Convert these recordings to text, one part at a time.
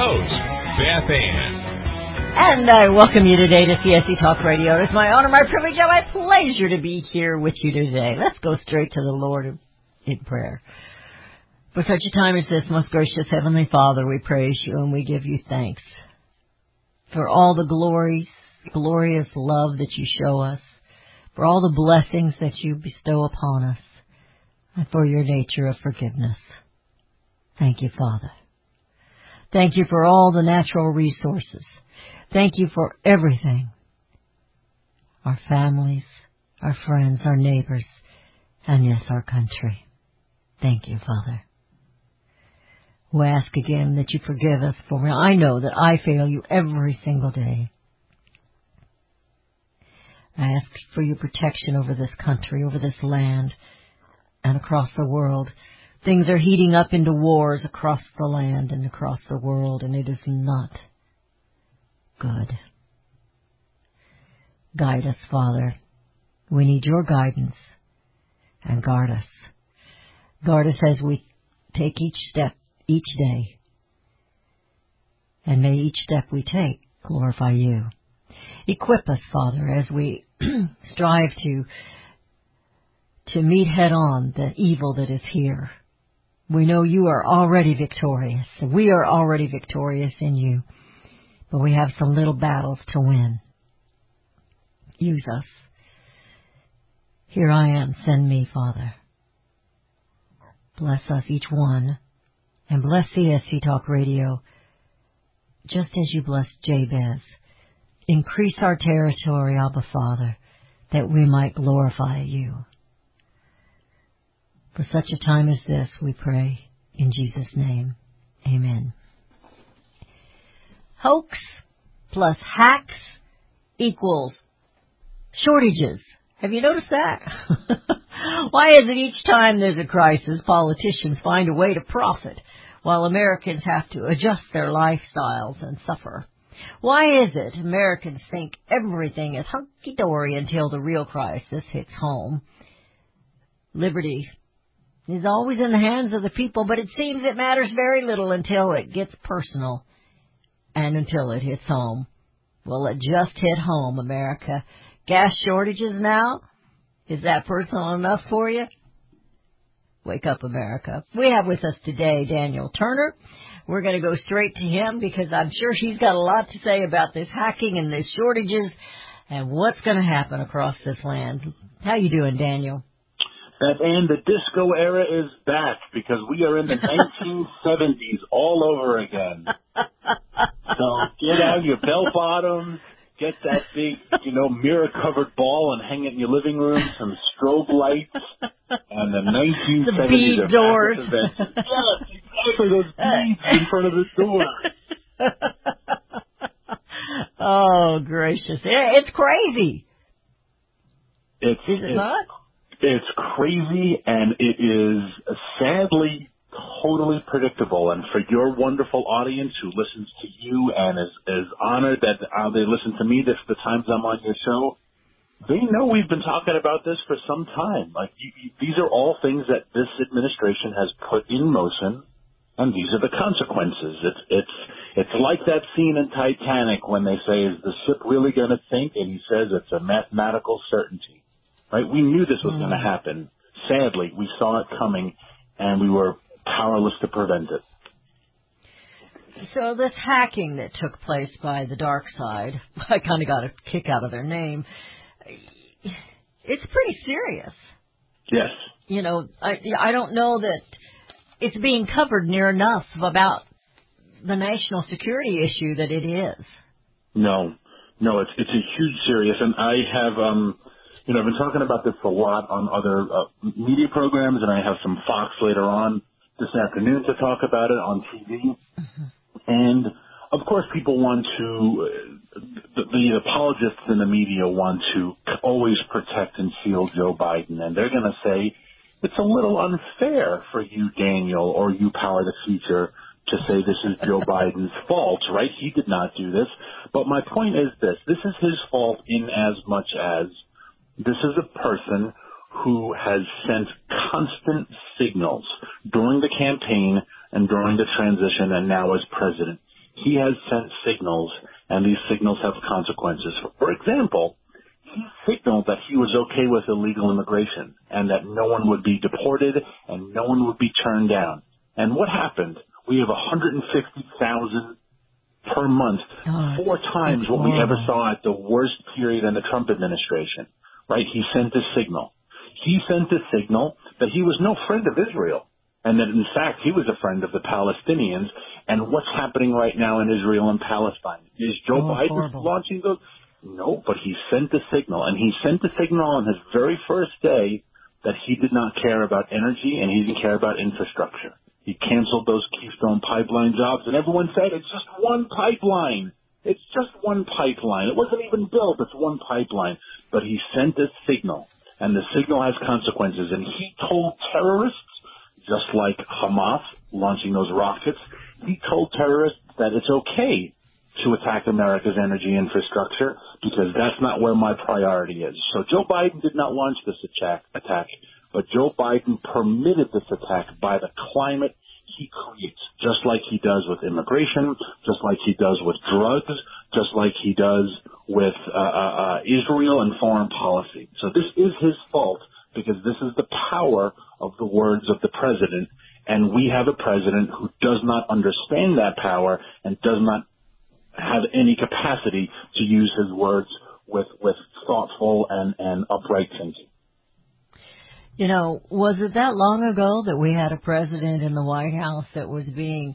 host, Beth Ann. And I welcome you today to CSC Talk Radio. It is my honor, my privilege, and my pleasure to be here with you today. Let's go straight to the Lord in prayer. For such a time as this, most gracious Heavenly Father, we praise you and we give you thanks for all the glories, glorious love that you show us, for all the blessings that you bestow upon us, and for your nature of forgiveness. Thank you, Father. Thank you for all the natural resources. Thank you for everything. Our families, our friends, our neighbors, and yes, our country. Thank you, Father. We ask again that you forgive us for I know that I fail you every single day. I ask for your protection over this country, over this land, and across the world. Things are heating up into wars across the land and across the world, and it is not good. Guide us, Father. We need your guidance and guard us. Guard us as we take each step each day. And may each step we take glorify you. Equip us, Father, as we strive to to meet head on the evil that is here. We know you are already victorious. We are already victorious in you. But we have some little battles to win. Use us. Here I am. Send me, Father. Bless us each one. And bless CSC Talk Radio just as you blessed Jabez. Increase our territory, Abba Father, that we might glorify you. For such a time as this, we pray in Jesus' name. Amen. Hoax plus hacks equals shortages. Have you noticed that? Why is it each time there's a crisis, politicians find a way to profit while Americans have to adjust their lifestyles and suffer? Why is it Americans think everything is hunky-dory until the real crisis hits home? Liberty is always in the hands of the people, but it seems it matters very little until it gets personal and until it hits home. Well, it just hit home, America. Gas shortages now? Is that personal enough for you? Wake up, America. We have with us today Daniel Turner. We're going to go straight to him because I'm sure he's got a lot to say about this hacking and these shortages and what's going to happen across this land. How you doing, Daniel? That and the disco era is back because we are in the 1970s all over again. So get out your bell bottoms, get that big, you know, mirror covered ball and hang it in your living room, some strobe lights, and the 1970s The bead doors. Yes, exactly, those beads in front of the door. oh, gracious. It's crazy. It's, Is it it's, not? It's crazy and it is sadly totally predictable. And for your wonderful audience who listens to you and is, is honored that uh, they listen to me this the times I'm on your show, they know we've been talking about this for some time. Like you, you, these are all things that this administration has put in motion, and these are the consequences. It's it's it's like that scene in Titanic when they say, "Is the ship really going to sink?" And he says, "It's a mathematical certainty." Right? We knew this was going to happen. Sadly, we saw it coming, and we were powerless to prevent it. So this hacking that took place by the dark side, I kind of got a kick out of their name. It's pretty serious. Yes. You know, I I don't know that it's being covered near enough about the national security issue that it is. No, no, it's it's a huge serious, and I have um, you know, I've been talking about this a lot on other uh, media programs, and I have some Fox later on. this afternoon to talk about it on TV. And of course, people want to, the, the apologists in the media want to always protect and shield Joe Biden. And they're going to say, it's a little unfair for you, Daniel, or you, Power the Future, to say this is Joe Biden's fault, right? He did not do this. But my point is this. This is his fault in as much as this is a person who has sent constant signals during the campaign and during the transition and now as president. He has sent signals and these signals have consequences. For example, he signaled that he was okay with illegal immigration and that no one would be deported and no one would be turned down. And what happened? We have 150,000 per month, Oh, four times what we ever saw at the worst period in the Trump administration. Right? He sent a signal. He sent a signal that he was no friend of Israel and that in fact he was a friend of the Palestinians. And what's happening right now in Israel and Palestine? Is Joe Oh, Biden launching those? No, but he sent a signal, and he sent a signal on his very first day that he did not care about energy and he didn't care about infrastructure. He canceled those Keystone pipeline jobs, and everyone said it's just one pipeline. It's just one pipeline. It wasn't even built. It's one pipeline. But he sent a signal, and the signal has consequences. And he told terrorists, just like Hamas launching those rockets, he told terrorists that it's okay to attack America's energy infrastructure because that's not where my priority is. So Joe Biden did not launch this attack, but Joe Biden permitted this attack by the climate he creates, just like he does with immigration, just like he does with drugs, just like he does with uh, uh, uh, Israel and foreign policy. So this is his fault because this is the power of the words of the president. And we have a president who does not understand that power and does not have any capacity to use his words with, with thoughtful and, and upright thinking. You know, was it that long ago that we had a president in the White House that was being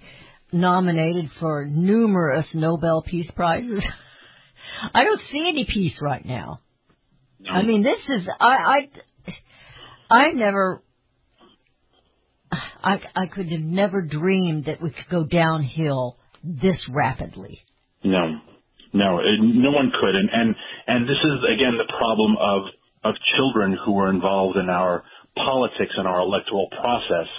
nominated for numerous Nobel Peace Prizes? I don't see any peace right now. I mean, this is I I I never I I could have never dreamed that we could go downhill this rapidly. No, no, no one could, and and and this is again the problem of of children who are involved in our politics in our electoral process.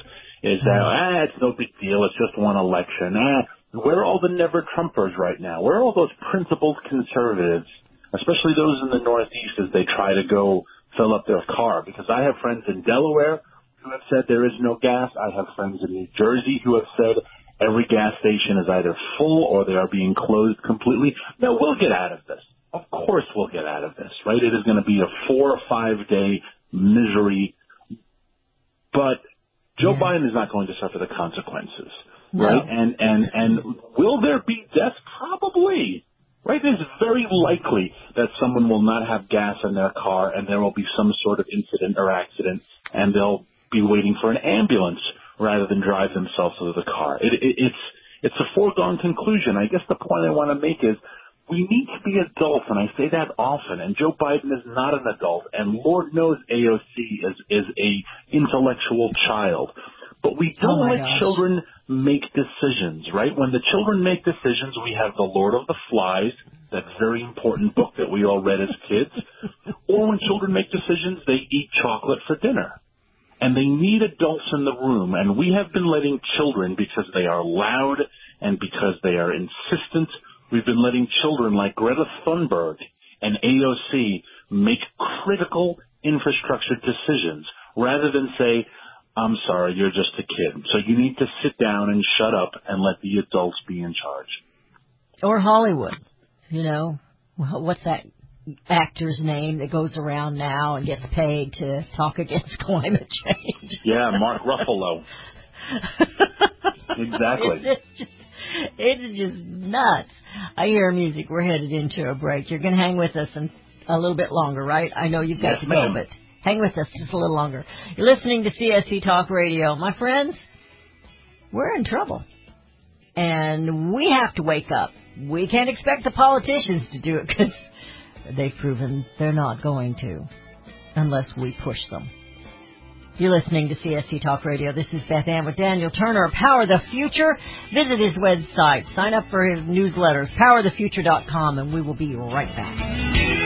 Is that ah, it's no big deal. It's just one election. Ah, where are all the never Trumpers right now? Where are all those principled conservatives, especially those in the Northeast, as they try to go fill up their car? Because I have friends in Delaware who have said there is no gas. I have friends in New Jersey who have said every gas station is either full or they are being closed completely. No, we'll get out of this. Of course we'll get out of this, right? It is going to be a four or five day misery, but Joe Yeah. Biden is not going to suffer the consequences, No. right? And, and, and will there be death? Probably. Right? It's very likely that someone will not have gas in their car and there will be some sort of incident or accident and they'll be waiting for an ambulance rather than drive themselves to the car. It, it, it's, it's a foregone conclusion. I guess the point I want to make is we need to be adults, and I say that often, and Joe Biden is not an adult, and Lord knows AOC is, is a intellectual child. But we oh don't Oh let gosh. children make decisions, right? When the children make decisions, we have The Lord of the Flies, that very important book that we all read as kids. or when children make decisions, they eat chocolate for dinner. And they need adults in the room. And we have been letting children, because they are loud and because they are insistent, we've been letting children like Greta Thunberg and AOC make critical infrastructure decisions rather than say, I'm sorry, you're just a kid. So you need to sit down and shut up and let the adults be in charge. Or Hollywood, you know. What's that actor's name that goes around now and gets paid to talk against climate change? Yeah, Mark Ruffalo. Exactly. It's just, it's just nuts. I hear music. We're headed into a break. You're going to hang with us and a little bit longer, right? I know you've got Yes, to go, ma'am. but hang with us just a little longer. You're listening to CSC Talk Radio. My friends, we're in trouble. And we have to wake up. We can't expect the politicians to do it because they've proven they're not going to unless we push them. You're listening to CSC Talk Radio. This is Beth Ann with Daniel Turner, Power the Future. Visit his website. Sign up for his newsletters, powerthefuture.com, and we will be right back.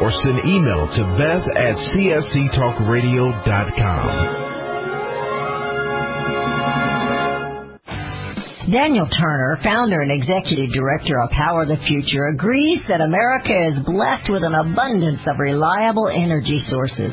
or send email to beth at csctalkradio.com. Daniel Turner, founder and executive director of Power the Future, agrees that America is blessed with an abundance of reliable energy sources.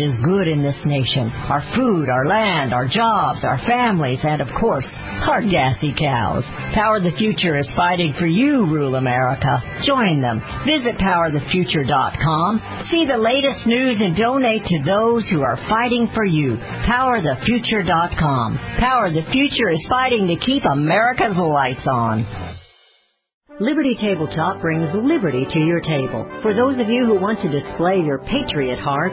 is good in this nation. Our food, our land, our jobs, our families, and of course, our gassy cows. Power the Future is fighting for you, rural America. Join them. Visit powerthefuture.com. See the latest news and donate to those who are fighting for you. Powerthefuture.com. Power the Future is fighting to keep America's lights on. Liberty Tabletop brings liberty to your table. For those of you who want to display your patriot heart,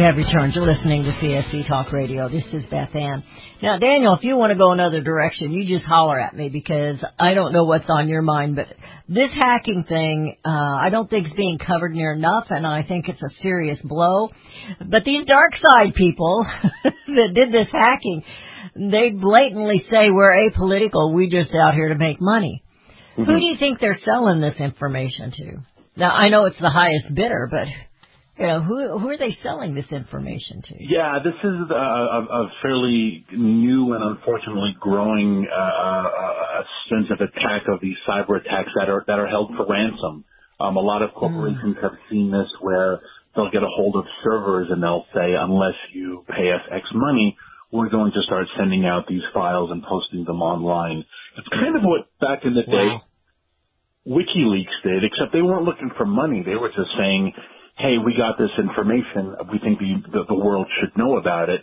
we have returned. You're listening to CSC Talk Radio. This is Beth Ann. Now, Daniel, if you want to go another direction, you just holler at me because I don't know what's on your mind, but this hacking thing, uh, I don't think is being covered near enough, and I think it's a serious blow. But these dark side people that did this hacking, they blatantly say we're apolitical, we just out here to make money. Who do you think they're selling this information to? Now, I know it's the highest bidder, but you know, who who are they selling this information to? Yeah, this is a, a, fairly new and unfortunately growing uh, uh, sense of attack of these cyber attacks that are that are held for ransom. Um, a lot of corporations have seen this where they'll get a hold of servers and they'll say, unless you pay us X money, we're going to start sending out these files and posting them online. It's kind of what back in the day Wow. WikiLeaks did, except they weren't looking for money. They were just saying, hey, we got this information. We think the, the, the world should know about it.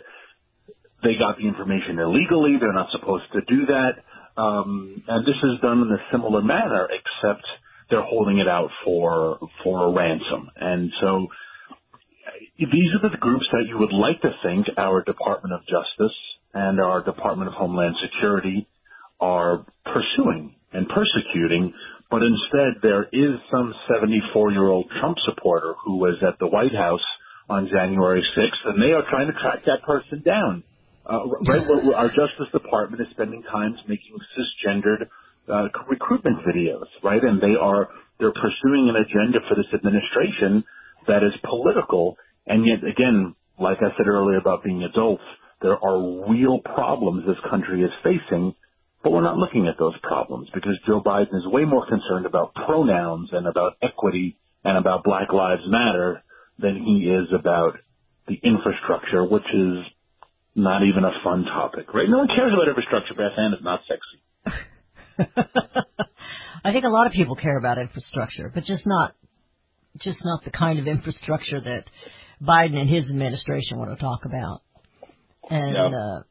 They got the information illegally. They're not supposed to do that. Um, and this is done in a similar manner, except they're holding it out for for a ransom. And so these are the groups that you would like to think our Department of Justice and our Department of Homeland Security are pursuing and persecuting, but instead there is some 74 year old Trump supporter who was at the White House on January 6th, and they are trying to track that person down. Uh, right, our Justice Department is spending time making cisgendered uh, recruitment videos, right? And they are they're pursuing an agenda for this administration that is political, and yet again, like I said earlier about being adults, there are real problems this country is facing, but we're not looking at those problems because Joe Biden is way more concerned about pronouns and about equity and about Black Lives Matter than he is about the infrastructure, which is not even a fun topic, right? No one cares about infrastructure, Beth Ann. It's not sexy. I think a lot of people care about infrastructure, but just not just not the kind of infrastructure that Biden and his administration want to talk about. And Yeah. uh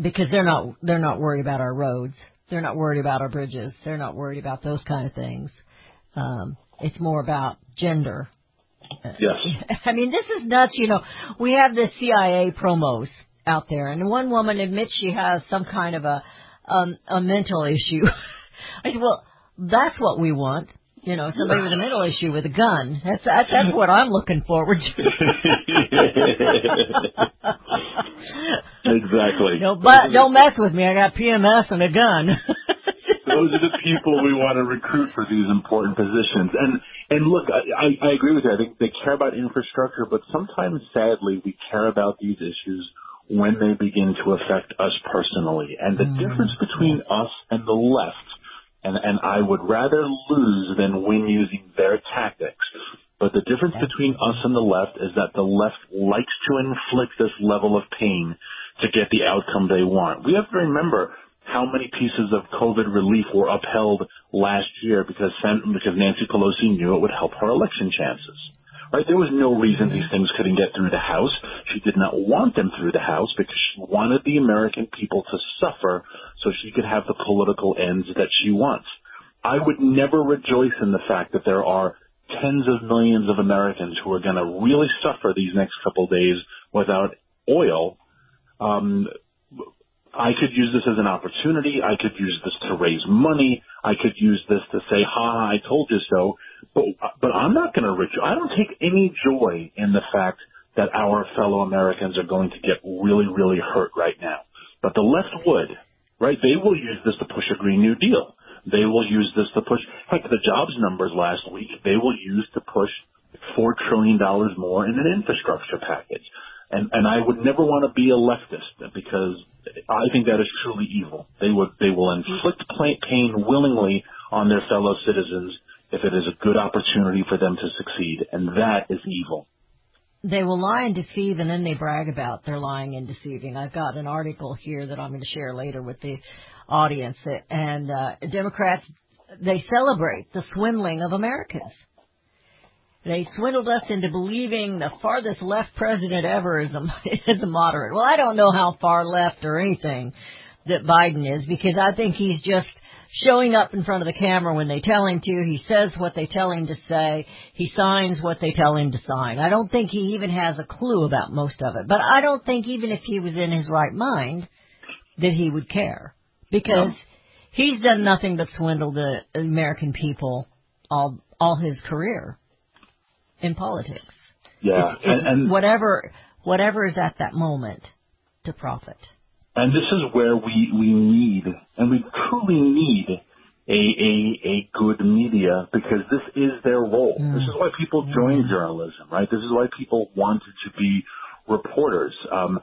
because they're not they're not worried about our roads. They're not worried about our bridges. They're not worried about those kind of things. Um it's more about gender. Yes. I mean, this is nuts, you know. We have the CIA promos out there and one woman admits she has some kind of a um a mental issue. I said, "Well, that's what we want." You know, somebody with a mental issue with a gun. That's that's, that's what I'm looking forward to. exactly. Don't but don't mess with me. I got PMS and a gun. Those are the people we want to recruit for these important positions. And and look, I, I, I agree with you. I think they care about infrastructure, but sometimes, sadly, we care about these issues when they begin to affect us personally. And the mm-hmm. difference between us and the left, and and I would rather lose than win using their tactics. But the difference between us and the left is that the left likes to inflict this level of pain to get the outcome they want. We have to remember how many pieces of COVID relief were upheld last year because because Nancy Pelosi knew it would help her election chances. Right? There was no reason these things couldn't get through the House. She did not want them through the House because she wanted the American people to suffer so she could have the political ends that she wants. I would never rejoice in the fact that there are tens of millions of Americans who are going to really suffer these next couple of days without oil. Um, I could use this as an opportunity. I could use this to raise money. I could use this to say, "Ha, ha, I told you so." But but I'm not going to rejoice. I don't take any joy in the fact that our fellow Americans are going to get really, really hurt right now. But the left would, right? They will use this to push a Green New Deal. They will use this to push, heck, the jobs numbers last week, they will use to push $4 trillion more in an infrastructure package. And, and I would never want to be a leftist because I think that is truly evil. They would, they will inflict pain willingly on their fellow citizens if it is a good opportunity for them to succeed. And that is evil. they will lie and deceive and then they brag about their lying and deceiving. I've got an article here that I'm going to share later with the audience and uh, Democrats they celebrate the swindling of Americans. They swindled us into believing the farthest left president ever is a, is a moderate. Well, I don't know how far left or anything that Biden is because I think he's just showing up in front of the camera when they tell him to. He says what they tell him to say. He signs what they tell him to sign. I don't think he even has a clue about most of it. But I don't think even if he was in his right mind that he would care because he's done nothing but swindle the American people all all his career in politics. Yeah. It's, it's and, and whatever whatever is at that moment to profit. And this is where we, we need, and we truly need a, a, a good media because this is their role. Mm. This is why people join journalism, right? This is why people wanted to be reporters. Um,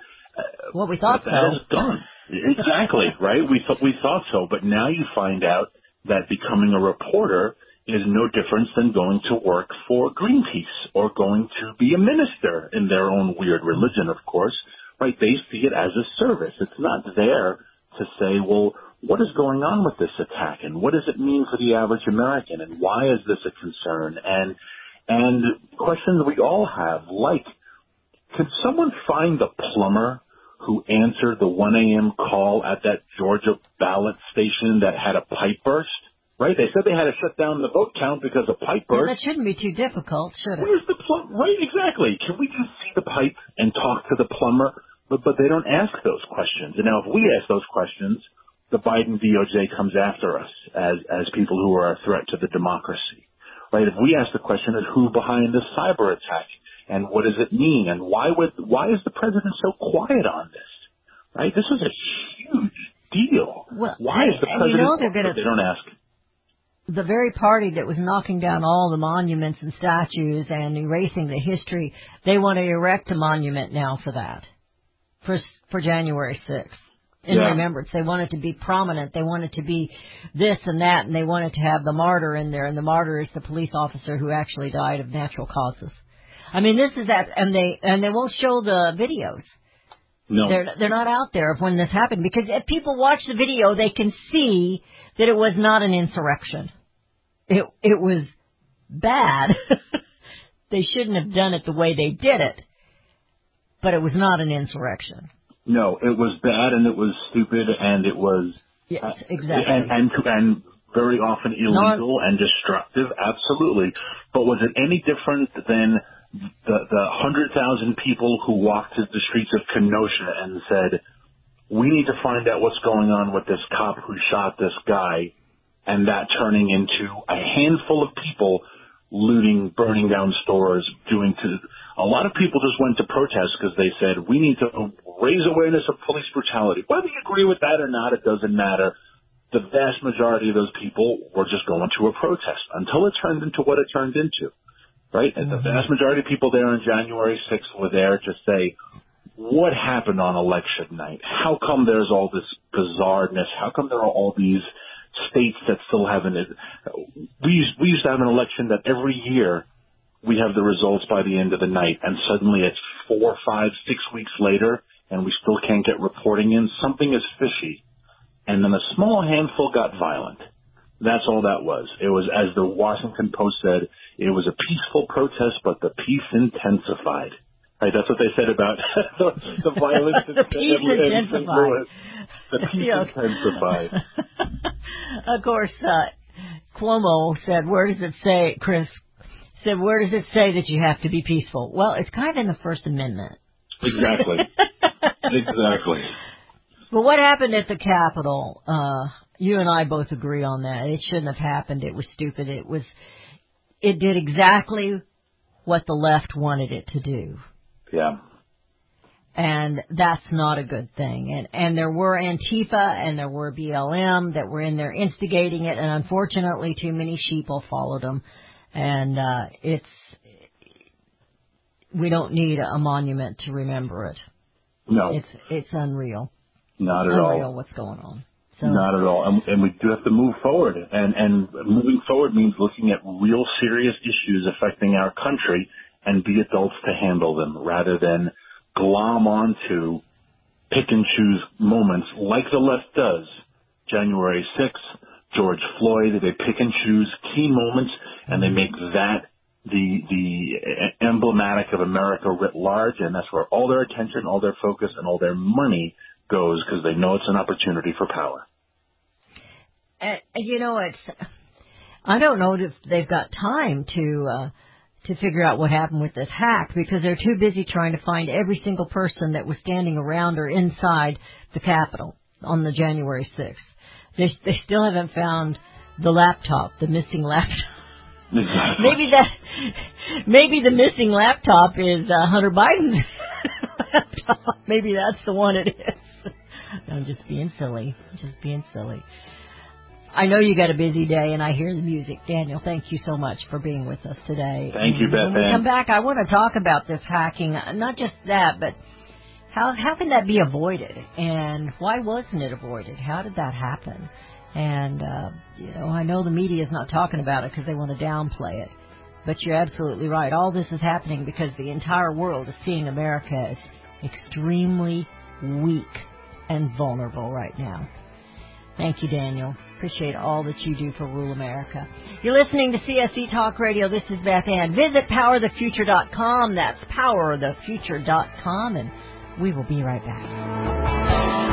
Well, we thought that so. is done. exactly, right? We thought, we thought so, but now you find out that becoming a reporter is no different than going to work for Greenpeace or going to be a minister in their own weird religion, of course, right? They see it as a service. It's not there to say, well, what is going on with this attack and what does it mean for the average American and why is this a concern? And, and questions we all have, like, could someone find the plumber who answered the 1 a.m. call at that Georgia ballot station that had a pipe burst? right? They said they had to shut down the vote count because of pipe burst. that shouldn't be too difficult, should it? Where's the plum? Right, exactly. Can we just see the pipe and talk to the plumber? But but they don't ask those questions. And now, if we ask those questions, the Biden DOJ comes after us as as people who are a threat to the democracy. Right? If we ask the question of who behind the cyber attack and what does it mean and why would why is the president so quiet on this? Right? This is a huge deal. Well, why is the and you president? know they're gonna- they don't ask. the very party that was knocking down all the monuments and statues and erasing the history, they want to erect a monument now for that, for for January 6th. In Yeah. remembrance, they want it to be prominent. They want it to be this and that, and they wanted to have the martyr in there. And the martyr is the police officer who actually died of natural causes. I mean, this is that, and they and they won't show the videos. No. They're they're not out there of when this happened because if people watch the video, they can see that it was not an insurrection. It it was bad. they shouldn't have done it the way they did it, but it was not an insurrection. No, it was bad and it was stupid and it was Yes, uh, exactly. and and and very often illegal and destructive. Absolutely, but was it any different than the the hundred thousand people who walked to the streets of Kenosha and said, "We need to find out what's going on with this cop who shot this guy," and that turning into a handful of people looting, burning down stores, doing to. A lot of people just went to protest because they said we need to raise awareness of police brutality. Whether you agree with that or not, it doesn't matter. The vast majority of those people were just going to a protest until it turned into what it turned into, right? And the mm-hmm. vast majority of people there on January 6th were there to say, what happened on election night? How come there's all this bizarreness? How come there are all these states that still haven't? We used, we used to have an election that every year we have the results by the end of the night, and suddenly it's four, five, six weeks later, and we still can't get reporting in. Something is fishy. And then a small handful got violent. That's all that was. It was, as the Washington Post said, it was a peaceful protest, but the peace intensified. Right, that's what they said about the, the violence. The peace in- in St. intensified. The peace intensified. of course, uh, Cuomo said, "Where does it say, Chris?" Said, "Where does it say that you have to be peaceful?" Well, it's kind of in the First Amendment. Exactly. exactly. But what happened at the Capitol? Uh, you and I both agree on that. It shouldn't have happened. It was stupid. It was. It did exactly what the left wanted it to do. Yeah. and that's not a good thing. And and there were Antifa and there were BLM that were in there instigating it, and unfortunately, too many sheeple followed them. And uh, it's we don't need a monument to remember it. No, It's it's unreal, not at unreal all. what's going on. So Not at all. And, and we do have to move forward. And, and moving forward means looking at real serious issues affecting our country and be adults to handle them rather than glom onto pick and choose moments like the left does. January 6th, George Floyd, they pick and choose key moments and they make that the, the emblematic of America writ large and that's where all their attention, all their focus, and all their money goes because they know it's an opportunity for power. Uh, you know, it's. I don't know if they've got time to uh, to figure out what happened with this hack because they're too busy trying to find every single person that was standing around or inside the Capitol on the January sixth. They they still haven't found the laptop, the missing laptop. Maybe that, maybe the missing laptop is uh, Hunter Biden's laptop. Maybe that's the one it is. I'm just being silly. Just being silly. I know you got a busy day, and I hear the music. Daniel, thank you so much for being with us today. Thank you, Beth When we come back, I want to talk about this hacking. Not just that, but how how can that be avoided, and why wasn't it avoided? How did that happen? And uh, you know, I know the media is not talking about it because they want to downplay it. But you're absolutely right. All this is happening because the entire world is seeing America as extremely weak and vulnerable right now. Thank you, Daniel. Appreciate all that you do for Rule America. You're listening to CSC Talk Radio. This is Beth Ann. Visit powerthefuture.com. That's powerthefuture.com, and we will be right back.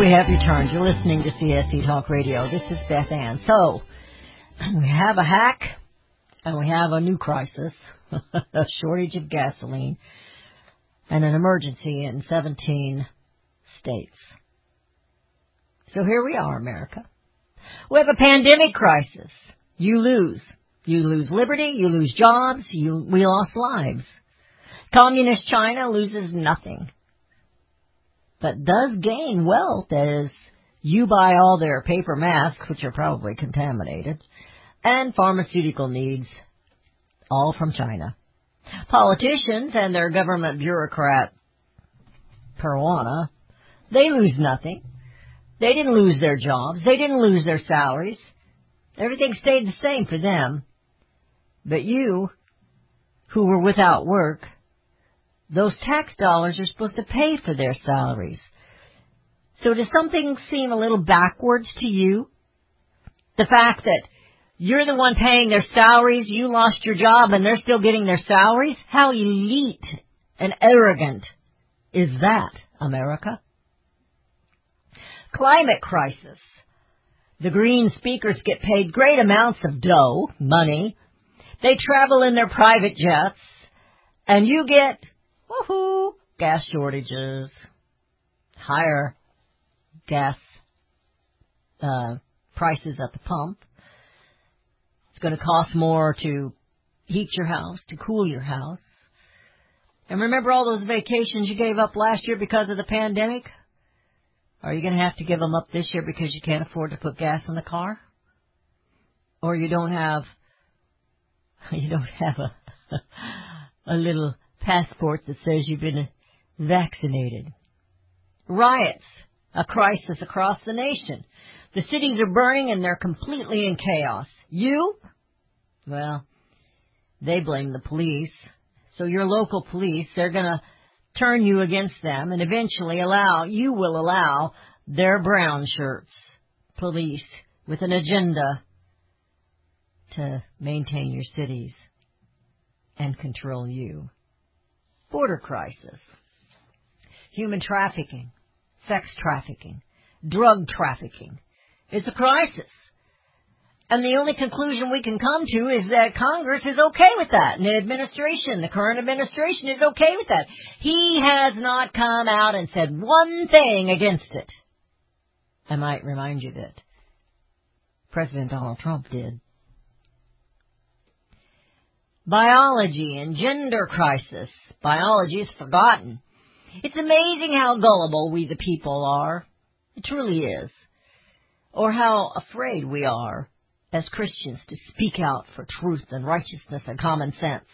We have returned. You're listening to CSC Talk Radio. This is Beth Ann. So, we have a hack and we have a new crisis, a shortage of gasoline, and an emergency in 17 states. So here we are, America. We have a pandemic crisis. You lose. You lose liberty, you lose jobs, you, we lost lives. Communist China loses nothing, but does gain wealth as you buy all their paper masks, which are probably contaminated, and pharmaceutical needs, all from China. Politicians and their government bureaucrat, Peruana, they lose nothing. They didn't lose their jobs. They didn't lose their salaries. Everything stayed the same for them. But you, who were without work, those tax dollars are supposed to pay for their salaries. So does something seem a little backwards to you? The fact that you're the one paying their salaries, you lost your job and they're still getting their salaries? How elite and arrogant is that, America? Climate crisis. The green speakers get paid great amounts of dough, money. They travel in their private jets, and you get, woohoo, gas shortages, higher gas uh, prices at the pump. It's going to cost more to heat your house, to cool your house. And remember all those vacations you gave up last year because of the pandemic? Are you going to have to give them up this year because you can't afford to put gas in the car? Or you don't have, you don't have a, a little passport that says you've been vaccinated. Riots, a crisis across the nation. The cities are burning and they're completely in chaos. You? Well, they blame the police. So your local police, they're gonna turn you against them and eventually allow, you will allow their brown shirts, police, with an agenda to maintain your cities and control you. Border crisis, human trafficking, sex trafficking, drug trafficking. It's a crisis. And the only conclusion we can come to is that Congress is okay with that. And the administration, the current administration is okay with that. He has not come out and said one thing against it. I might remind you that President Donald Trump did. Biology and gender crisis. Biology is forgotten. It's amazing how gullible we the people are. It truly is. Or how afraid we are as Christians to speak out for truth and righteousness and common sense.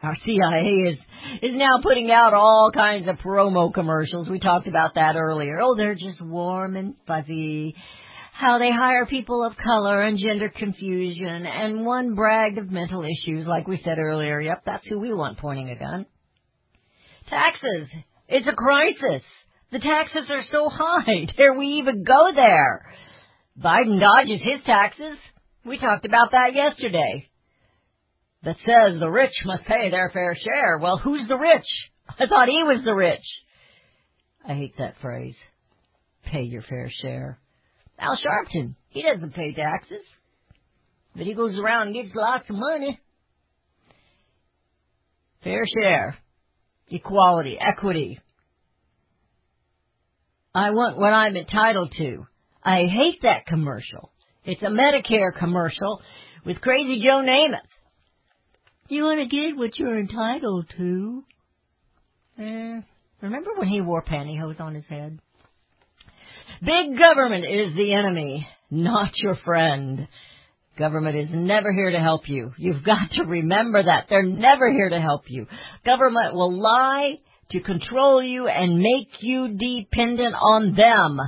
Our CIA is is now putting out all kinds of promo commercials. We talked about that earlier. Oh, they're just warm and fuzzy. How they hire people of color and gender confusion, and one bragged of mental issues, like we said earlier. Yep, that's who we want pointing a gun. Taxes. It's a crisis. The taxes are so high. Dare we even go there? Biden dodges his taxes. We talked about that yesterday. That says the rich must pay their fair share. Well, who's the rich? I thought he was the rich. I hate that phrase. Pay your fair share. Al Sharpton, he doesn't pay taxes. But he goes around and gets lots of money. Fair share. Equality. Equity. I want what I'm entitled to. I hate that commercial. It's a Medicare commercial with Crazy Joe Namath. You want to get what you're entitled to. Eh, remember when he wore pantyhose on his head? Big government is the enemy, not your friend. Government is never here to help you. You've got to remember that. They're never here to help you. Government will lie to control you and make you dependent on them.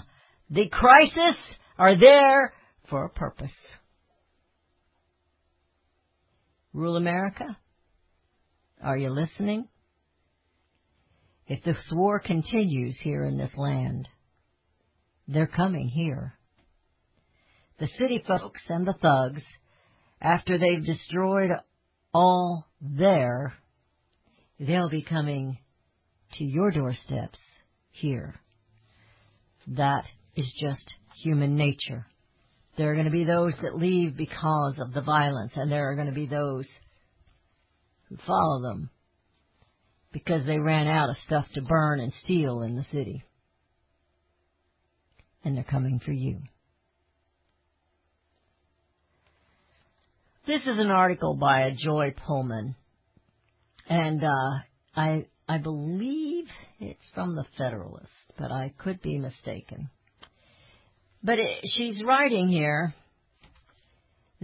The crises are there for a purpose. Rule America? Are you listening? If this war continues here in this land, they're coming here. The city folks and the thugs, after they've destroyed all there, they'll be coming to your doorsteps here. That is just human nature. There are going to be those that leave because of the violence, and there are going to be those who follow them because they ran out of stuff to burn and steal in the city. And they're coming for you. This is an article by Joy Pullmann, and uh, I I believe it's from the Federalist, but I could be mistaken. But it, she's writing here.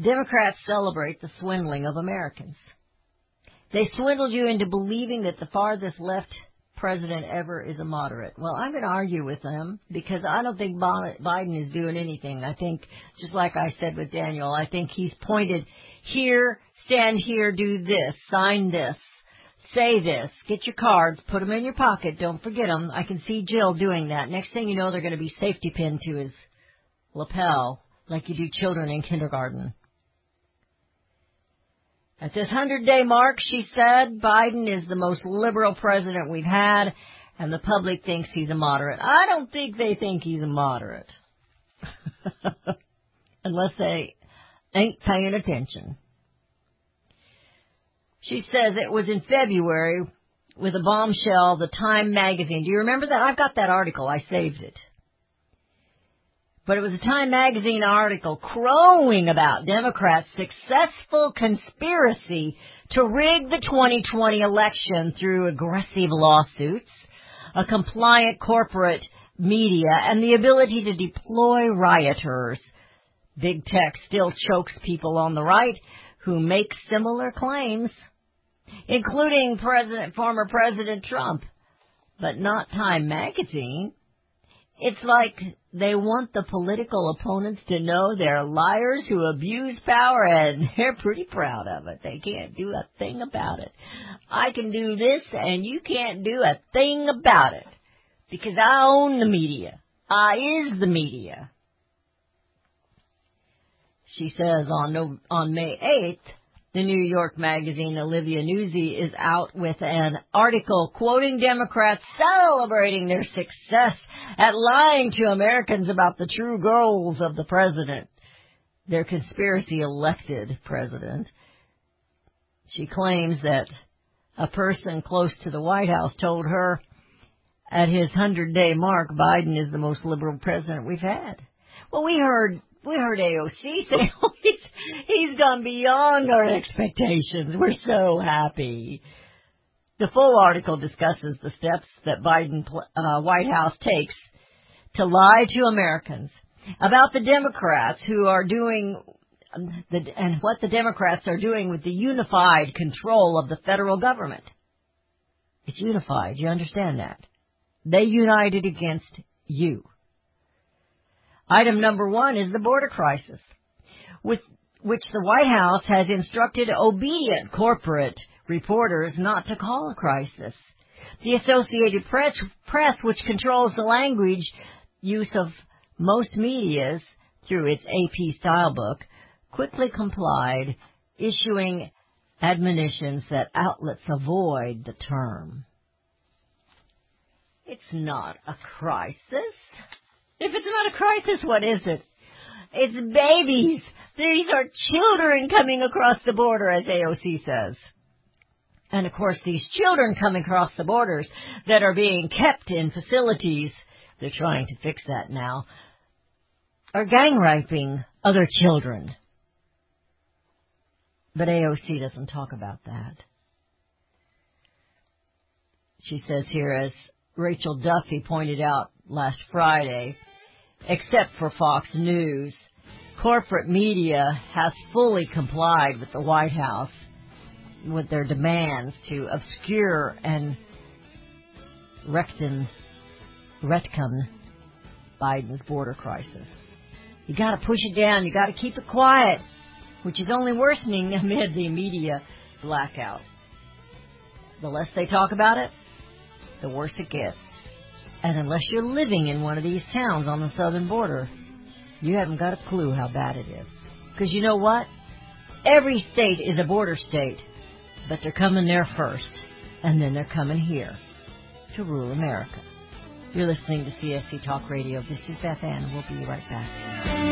Democrats celebrate the swindling of Americans. They swindled you into believing that the farthest left president ever is a moderate. Well, I'm going to argue with them because I don't think Biden is doing anything. I think, just like I said with Daniel, I think he's pointed here, stand here, do this, sign this, say this, get your cards, put them in your pocket, don't forget them. I can see Jill doing that. Next thing you know, they're going to be safety pinned to his lapel like you do children in kindergarten. At this 100 day mark, she said, Biden is the most liberal president we've had, and the public thinks he's a moderate. I don't think they think he's a moderate. Unless they ain't paying attention. She says it was in February with a bombshell, the Time magazine. Do you remember that? I've got that article. I saved it. But it was a Time magazine article crowing about Democrats' successful conspiracy to rig the 2020 election through aggressive lawsuits, a compliant corporate media, and the ability to deploy rioters. Big tech still chokes people on the right who make similar claims, including President, former President Trump, but not Time magazine. It's like they want the political opponents to know they're liars who abuse power and they're pretty proud of it. They can't do a thing about it. I can do this and you can't do a thing about it because I own the media. I is the media. She says on no, on May 8th, the New York magazine Olivia Nuzzi is out with an article quoting Democrats celebrating their success at lying to Americans about the true goals of the president, their conspiracy elected president. She claims that a person close to the White House told her at his 100 day mark, Biden is the most liberal president we've had. Well, we heard we heard AOC say he's, he's gone beyond our expectations. We're so happy. The full article discusses the steps that Biden uh, White House takes to lie to Americans about the Democrats who are doing the, and what the Democrats are doing with the unified control of the federal government. It's unified. You understand that? They united against you. Item number one is the border crisis, with which the White House has instructed obedient corporate reporters not to call a crisis. The Associated Press, Press which controls the language use of most medias through its AP style book, quickly complied, issuing admonitions that outlets avoid the term. It's not a crisis. If it's not a crisis, what is it? It's babies. These are children coming across the border, as AOC says. And of course, these children coming across the borders that are being kept in facilities, they're trying to fix that now, are gang raping other children. But AOC doesn't talk about that. She says here, as Rachel Duffy pointed out last Friday, except for Fox News, corporate media has fully complied with the White House with their demands to obscure and rectin, retcon Biden's border crisis. You gotta push it down, you gotta keep it quiet, which is only worsening amid the media blackout. The less they talk about it, the worse it gets. And unless you're living in one of these towns on the southern border, you haven't got a clue how bad it is. Because you know what? Every state is a border state, but they're coming there first, and then they're coming here to rule America. You're listening to CSC Talk Radio. This is Beth Ann. We'll be right back.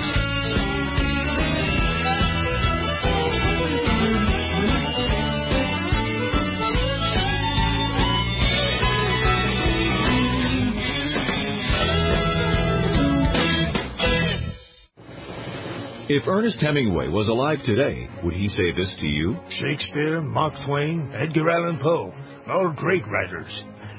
If Ernest Hemingway was alive today, would he say this to you? Shakespeare, Mark Twain, Edgar Allan Poe, all great writers.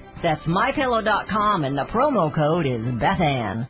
818-978-6168. That's MyPillow.com, and the promo code is BethAnn.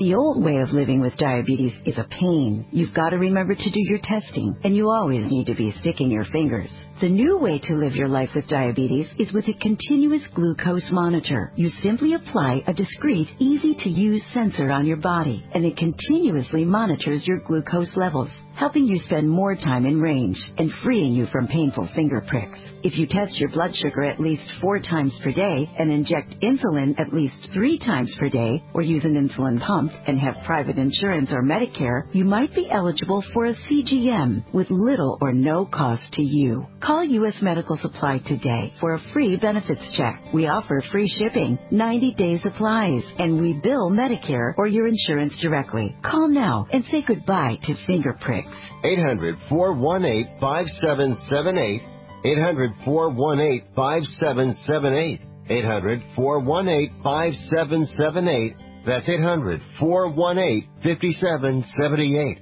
The old way of living with diabetes is a pain. You've got to remember to do your testing, and you always need to be sticking your fingers. The new way to live your life with diabetes is with a continuous glucose monitor. You simply apply a discreet, easy to use sensor on your body, and it continuously monitors your glucose levels, helping you spend more time in range and freeing you from painful finger pricks. If you test your blood sugar at least four times per day and inject insulin at least three times per day, or use an insulin pump and have private insurance or Medicare, you might be eligible for a CGM with little or no cost to you. Call U.S. Medical Supply today for a free benefits check. We offer free shipping, 90 day supplies, and we bill Medicare or your insurance directly. Call now and say goodbye to finger pricks. 800 418 5778. 800 418 5778. 800 418 5778. That's 800 418 5778.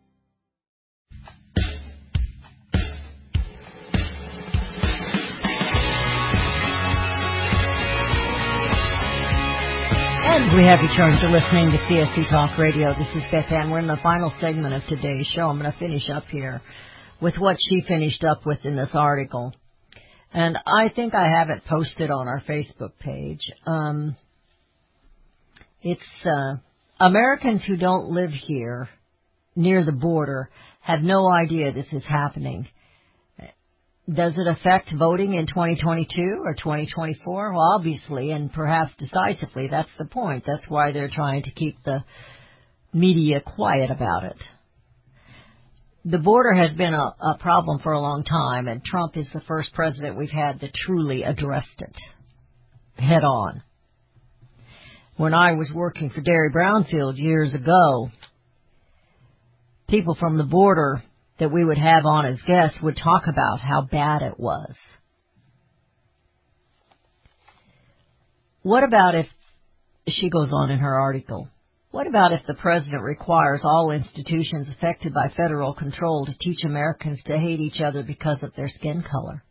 And we have returned to listening to CSC Talk Radio. This is Beth Ann. We're in the final segment of today's show. I'm going to finish up here with what she finished up with in this article. And I think I have it posted on our Facebook page. Um, it's uh, Americans who don't live here near the border have no idea this is happening. Does it affect voting in 2022 or 2024? Well, obviously, and perhaps decisively. That's the point. That's why they're trying to keep the media quiet about it. The border has been a, a problem for a long time, and Trump is the first president we've had that truly addressed it head on. When I was working for Derry Brownfield years ago, people from the border that we would have on as guests would talk about how bad it was. What about if, she goes on in her article, what about if the president requires all institutions affected by federal control to teach Americans to hate each other because of their skin color?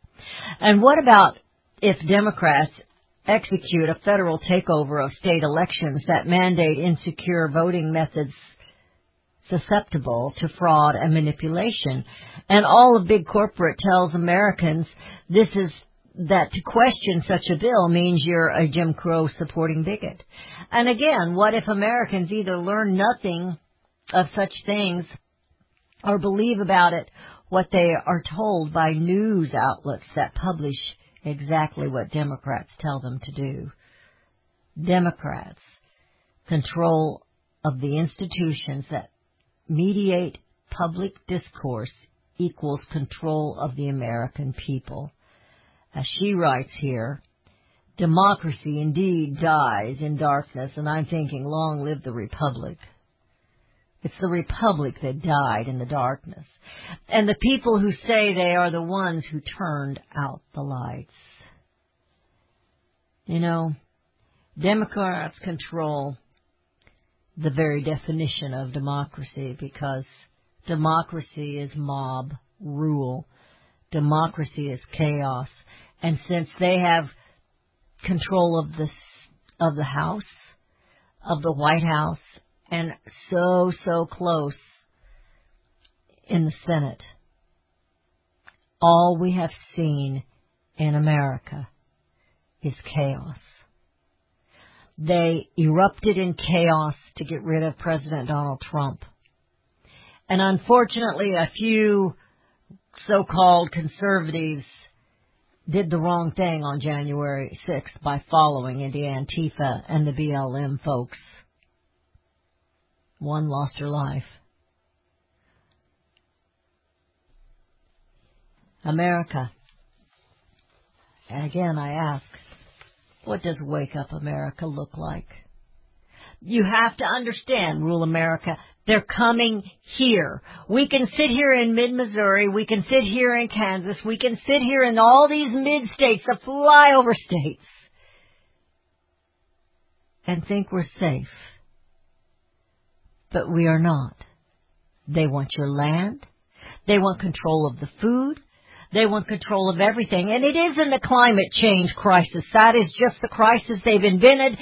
And what about if Democrats execute a federal takeover of state elections that mandate insecure voting methods susceptible to fraud and manipulation. And all of big corporate tells Americans this is that to question such a bill means you're a Jim Crow supporting bigot. And again, what if Americans either learn nothing of such things or believe about it what they are told by news outlets that publish exactly what Democrats tell them to do? Democrats control of the institutions that mediate public discourse equals control of the American people. As she writes here, democracy indeed dies in darkness, and I'm thinking, long live the Republic. It's the Republic that died in the darkness. And the people who say they are the ones who turned out the lights. You know, Democrats control the very definition of democracy because democracy is mob rule. Democracy is chaos. And since they have control of the, of the House, of the White House, and so, so close in the Senate, all we have seen in America is chaos. They erupted in chaos to get rid of President Donald Trump. And unfortunately, a few so-called conservatives did the wrong thing on January 6th by following the Antifa and the BLM folks. One lost her life. America. And again, I ask, what does Wake Up America look like? You have to understand, Rule America, they're coming here. We can sit here in mid-Missouri, we can sit here in Kansas, we can sit here in all these mid-states, the flyover states, and think we're safe. But we are not. They want your land. They want control of the food. They want control of everything. And it isn't a climate change crisis. That is just the crisis they've invented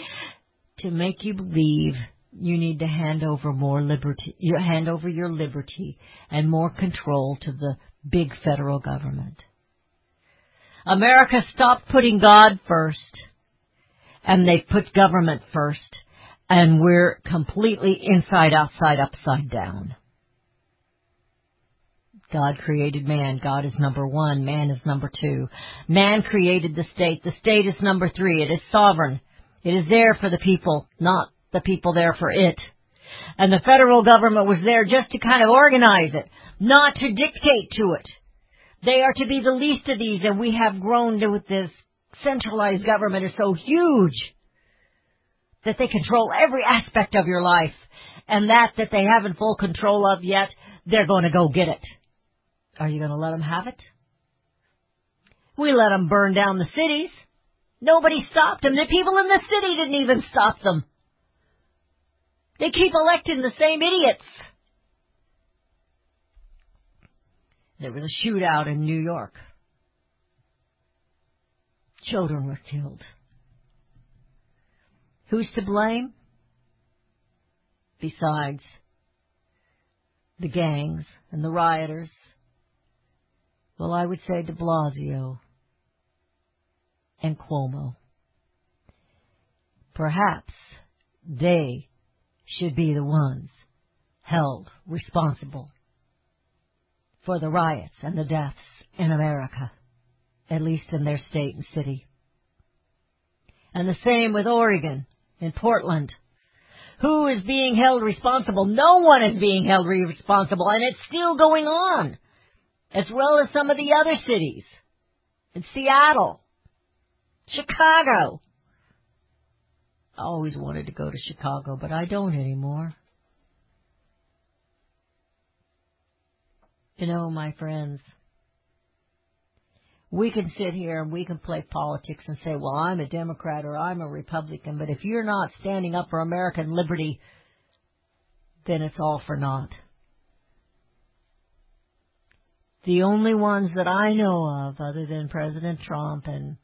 to make you believe you need to hand over more liberty, you hand over your liberty and more control to the big federal government. America stopped putting God first and they put government first and we're completely inside, outside, upside down. God created man. God is number one. Man is number two. Man created the state. The state is number three. It is sovereign. It is there for the people, not the people there for it. And the federal government was there just to kind of organize it, not to dictate to it. They are to be the least of these, and we have grown to with this centralized government is so huge that they control every aspect of your life, and that that they haven't full control of yet, they're going to go get it. Are you going to let them have it? We let them burn down the cities. Nobody stopped them. The people in the city didn't even stop them. They keep electing the same idiots. There was a shootout in New York. Children were killed. Who's to blame? Besides the gangs and the rioters well, I would say de Blasio and Cuomo. Perhaps they should be the ones held responsible for the riots and the deaths in America, at least in their state and city. And the same with Oregon, in Portland. Who is being held responsible? No one is being held responsible, and it's still going on, as well as some of the other cities. In Seattle, Chicago. I always wanted to go to Chicago, but I don't anymore. You know, my friends, we can sit here and we can play politics and say, well, I'm a Democrat or I'm a Republican, but if you're not standing up for American liberty, then it's all for naught. The only ones that I know of, other than President Trump and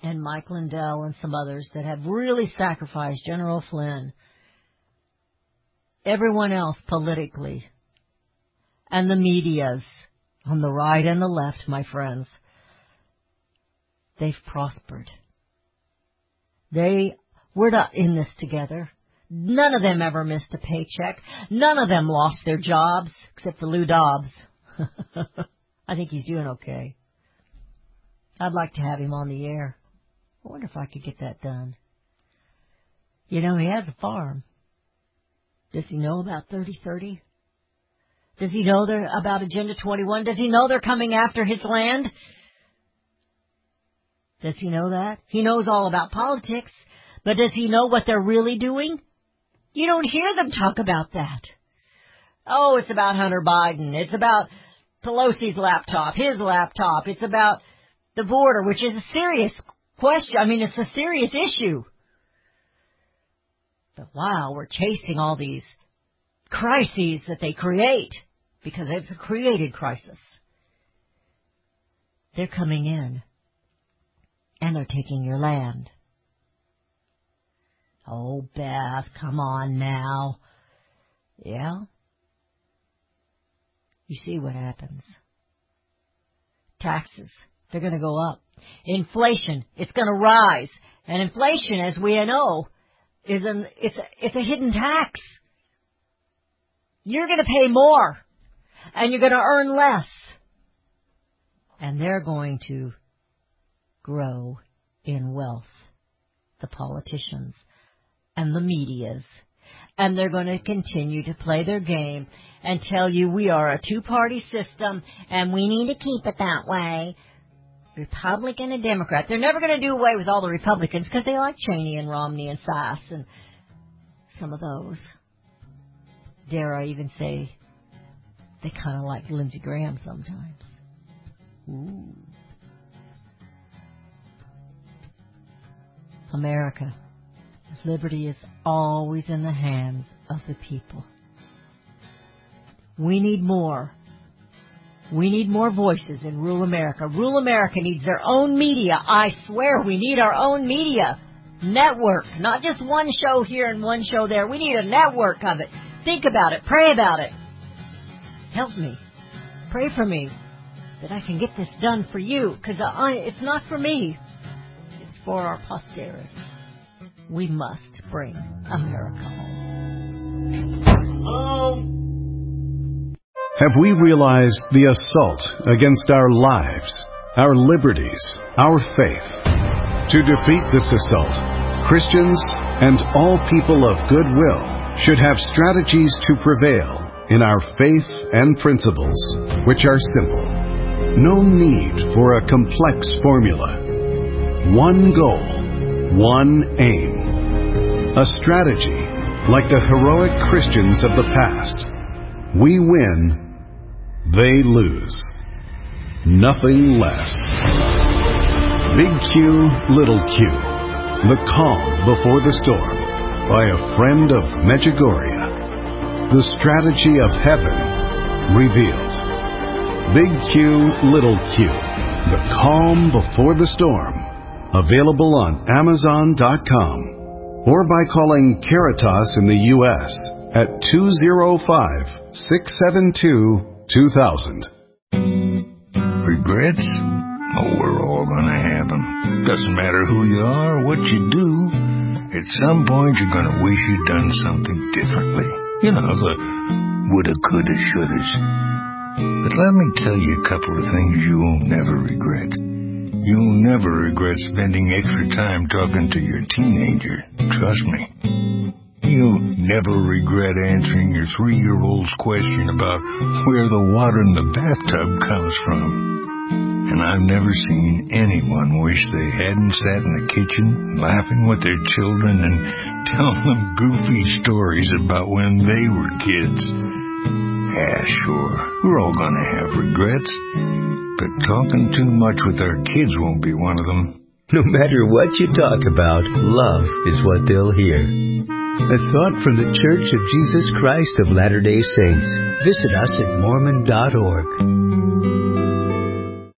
and Mike Lindell and some others that have really sacrificed General Flynn, everyone else politically, and the medias on the right and the left, my friends, they've prospered. They, we're not in this together. None of them ever missed a paycheck. None of them lost their jobs, except for Lou Dobbs. I think he's doing okay. I'd like to have him on the air. I wonder if I could get that done. You know, he has a farm. Does he know about 3030? Does he know they're about Agenda 21? Does he know they're coming after his land? Does he know that? He knows all about politics, but does he know what they're really doing? You don't hear them talk about that. Oh, it's about Hunter Biden. It's about Pelosi's laptop, his laptop. It's about the border, which is a serious question. I mean, it's a serious issue. But wow, we're chasing all these crises that they create because it's a created crisis. They're coming in and they're taking your land. Oh, Beth, come on now. Yeah? You see what happens. Taxes, they're going to go up. Inflation, it's going to rise. And inflation, as we know, is an, it's a, it's a hidden tax. You're going to pay more. And you're going to earn less. And they're going to grow in wealth. The politicians and the medias. And they're going to continue to play their game and tell you we are a two-party system and we need to keep it that way. Republican and Democrat. They're never going to do away with all the Republicans because they like Cheney and Romney and Sasse and some of those. Dare I even say they kind of like Lindsey Graham sometimes. Ooh. America. Liberty is always in the hands of the people. We need more. We need more voices in rural America. Rural America needs their own media. I swear we need our own media. Network. Not just one show here and one show there. We need a network of it. Think about it. Pray about it. Help me. Pray for me that I can get this done for you because it's not for me. It's for our posterity. We must bring America home. Um. Have we realized the assault against our lives, our liberties, our faith? To defeat this assault, Christians and all people of goodwill should have strategies to prevail in our faith and principles, which are simple. No need for a complex formula. One goal, one aim. A strategy like the heroic Christians of the past. We win they lose. Nothing less. Big Q, Little Q. The Calm Before the Storm by a friend of Medjugorje. The Strategy of Heaven Revealed. Big Q, Little Q. The Calm Before the Storm. Available on Amazon.com or by calling Caritas in the U.S. at 205 672 2000. Regrets? Oh, we're all gonna have them. Doesn't matter who you are or what you do. At some point, you're gonna wish you'd done something differently. You know, the woulda, coulda, shouldas. But let me tell you a couple of things you'll never regret. You'll never regret spending extra time talking to your teenager. Trust me. You'll never regret answering your three-year-old's question about where the water in the bathtub comes from. And I've never seen anyone wish they hadn't sat in the kitchen laughing with their children and telling them goofy stories about when they were kids. Yeah, sure, we're all gonna have regrets, but talking too much with our kids won't be one of them. No matter what you talk about, love is what they'll hear. A thought from the Church of Jesus Christ of Latter day Saints. Visit us at Mormon.org.